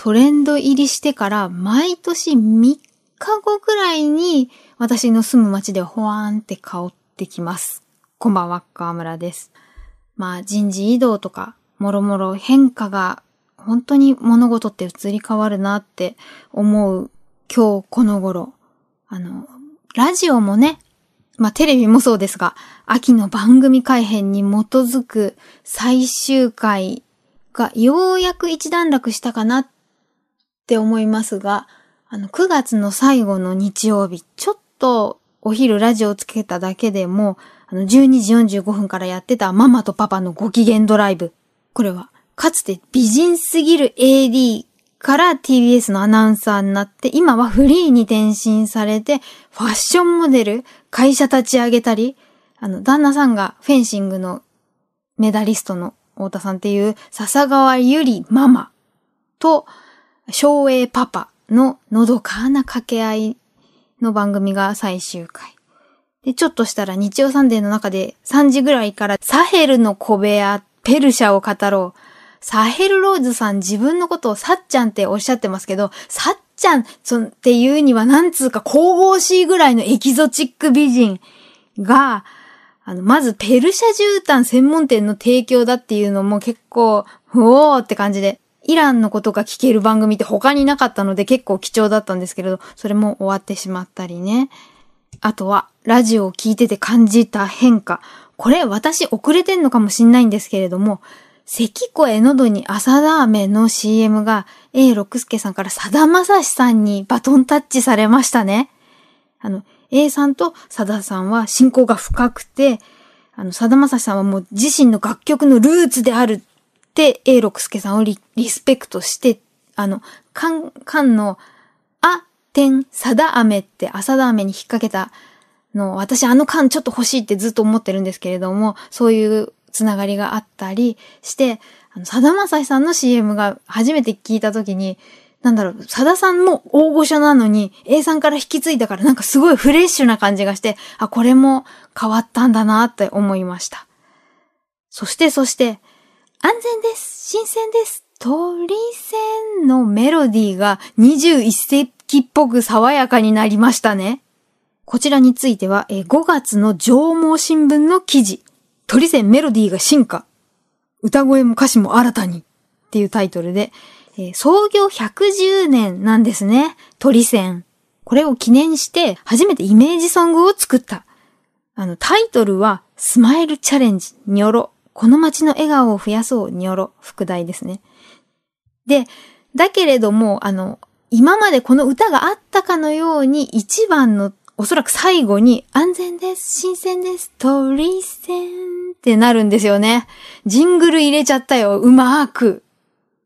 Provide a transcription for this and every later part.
トレンド入りしてから毎年3日後ぐらいに私の住む街でほわーんって香ってきます。こんばんは、河村です。まあ人事異動とかもろもろ変化が本当に物事って移り変わるなって思う今日この頃。あの、ラジオもね、まあテレビもそうですが、秋の番組改編に基づく最終回がようやく一段落したかなっって思いますが、あの、9月の最後の日曜日、ちょっとお昼ラジオつけただけでも、あの、12時45分からやってたママとパパのご機嫌ドライブ。これは、かつて美人すぎる AD から TBS のアナウンサーになって、今はフリーに転身されて、ファッションモデル、会社立ち上げたり、あの、旦那さんがフェンシングのメダリストの太田さんっていう笹川ゆりママと昭栄パパののどかな掛け合いの番組が最終回。で、ちょっとしたら日曜サンデーの中で3時ぐらいからサヘルの小部屋、ペルシャを語ろう。サヘルローズさん自分のことをサッちゃんっておっしゃってますけど、サッちゃんっていうにはなんつうか神々しいぐらいのエキゾチック美人が、あの、まずペルシャ絨毯専門店の提供だっていうのも結構、うおーって感じで、イランのことが聞ける番組って他になかったので結構貴重だったんですけれど、それも終わってしまったりね。あとは、ラジオを聞いてて感じた変化。これ私遅れてんのかもしんないんですけれども、関声喉に朝ラーメンの CM が A 六輔さんからさだまさしさんにバトンタッチされましたね。あの、A さんとさださんは親交が深くて、あの、さだまさしさんはもう自身の楽曲のルーツであるって A 六輔さんをリスペクトして、あの、カン、カンの、あ、てん、さだあめって朝ラーメンに引っ掛けたの、私あの缶ちょっと欲しいってずっと思ってるんですけれども、そういうつながりがあったりして、あの、さだまさしさんの CM が初めて聞いたときに、なんだろう、さださんも大御所なのに、A さんから引き継いだからなんかすごいフレッシュな感じがして、あ、これも変わったんだなって思いました。そしてそして、安全です新鮮です鳥線のメロディーが21世紀っぽく爽やかになりましたね。こちらについては、え5月の上毛新聞の記事、鳥線メロディーが進化。歌声も歌詞も新たに。っていうタイトルで、え創業110年なんですね。鳥線。これを記念して、初めてイメージソングを作った。あの、タイトルは、スマイルチャレンジ、にょろ。この街の笑顔を増やそう、にょろ。副題ですね。で、だけれども、あの、今までこの歌があったかのように、一番の、おそらく最後に、安全です、新鮮です、鳥線ってなるんですよね。ジングル入れちゃったよ、うまーく。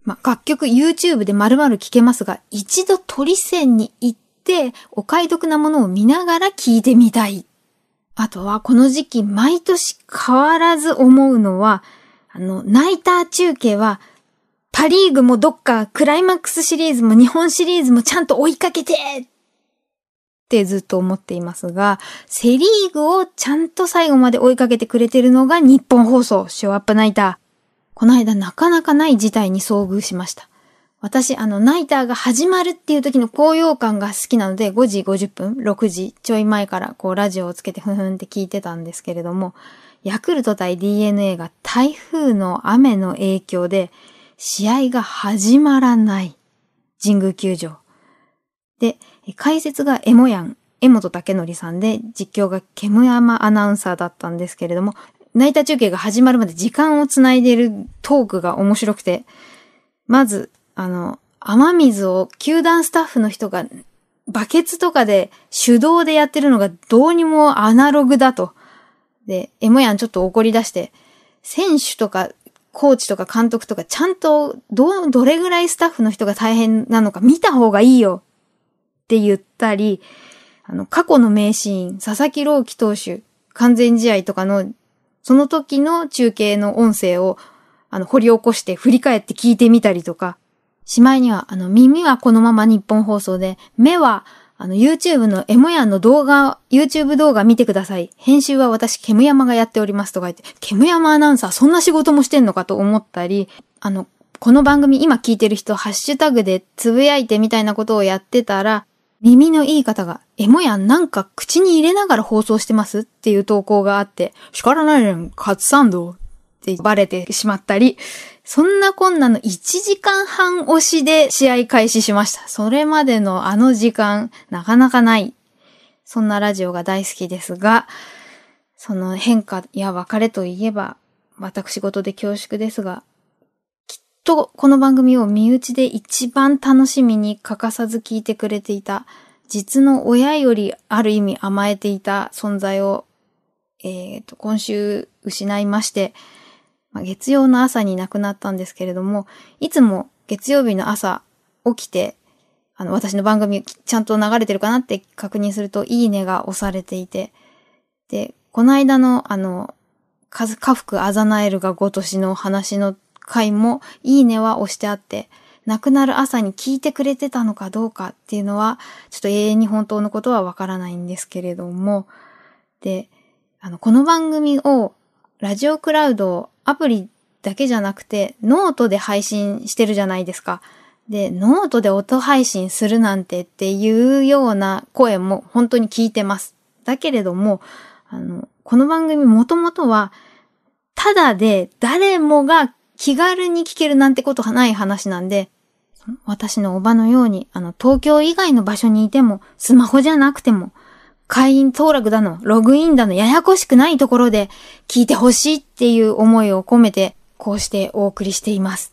まあ、楽曲 YouTube で丸々聴けますが、一度鳥線に行って、お買い得なものを見ながら聴いてみたい。あとは、この時期、毎年変わらず思うのは、あの、ナイター中継は、パリーグもどっかクライマックスシリーズも日本シリーズもちゃんと追いかけてってずっと思っていますが、セリーグをちゃんと最後まで追いかけてくれてるのが日本放送、ショーアップナイター。この間なかなかない事態に遭遇しました。私、あの、ナイターが始まるっていう時の高揚感が好きなので、5時50分、6時ちょい前からこうラジオをつけてふんふんって聞いてたんですけれども、ヤクルト対 DNA が台風の雨の影響で、試合が始まらない。神宮球場。で、解説がエモヤン、江本武則さんで、実況がケムヤマアナウンサーだったんですけれども、ナイター中継が始まるまで時間をつないでいるトークが面白くて、まず、あの、雨水を球団スタッフの人がバケツとかで手動でやってるのがどうにもアナログだと。で、エモヤンちょっと怒り出して、選手とかコーチとか監督とかちゃんとど、どれぐらいスタッフの人が大変なのか見た方がいいよって言ったり、あの、過去の名シーン、佐々木朗希投手、完全試合とかの、その時の中継の音声を、あの、掘り起こして振り返って聞いてみたりとか、しまいには、あの、耳はこのまま日本放送で、目は、あの、YouTube のエモヤンの動画、YouTube 動画見てください。編集は私、ケムヤマがやっておりますとか言って、ケムヤマアナウンサーそんな仕事もしてんのかと思ったり、あの、この番組今聞いてる人、ハッシュタグでつぶやいてみたいなことをやってたら、耳のいい方が、エモヤンなんか口に入れながら放送してます？っていう投稿があって、叱らないねん、カツサンドってバレてしまったり、そんなこんなの1時間半押しで試合開始しました。それまでのあの時間、なかなかない。そんなラジオが大好きですが、その変化や別れといえば、私事で恐縮ですが、きっとこの番組を身内で一番楽しみに欠かさず聞いてくれていた、実の親よりある意味甘えていた存在を、えっ、ー、と、今週失いまして、まあ、月曜の朝に亡くなったんですけれども、いつも月曜日の朝起きて、あの、私の番組ちゃんと流れてるかなって確認すると、いいねが押されていて、で、この間の、あの、禍福あざなえるがごとしの話の回も、いいねは押してあって、亡くなる朝に聞いてくれてたのかどうかっていうのは、ちょっと永遠に本当のことはわからないんですけれども、で、あの、この番組を、ラジオクラウドアプリだけじゃなくて、ノートで配信してるじゃないですか。で、ノートで音配信するなんてっていうような声も本当に聞いてます。だけれども、あの、この番組もともとは、ただで誰もが気軽に聞けるなんてことがない話なんで、私のおばのように、あの、東京以外の場所にいても、スマホじゃなくても、会員登録だの、ログインだの、ややこしくないところで聞いてほしいっていう思いを込めて、こうしてお送りしています。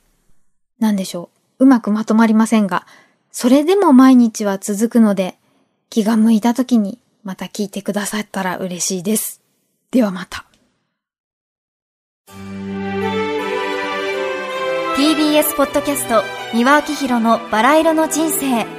なんでしょう。うまくまとまりませんが、それでも毎日は続くので、気が向いた時にまた聞いてくださったら嬉しいです。ではまた。TBS ポッドキャスト、三輪明宏のバラ色の人生。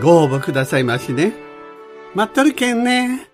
ご応募くださいましね。待っとるけんね。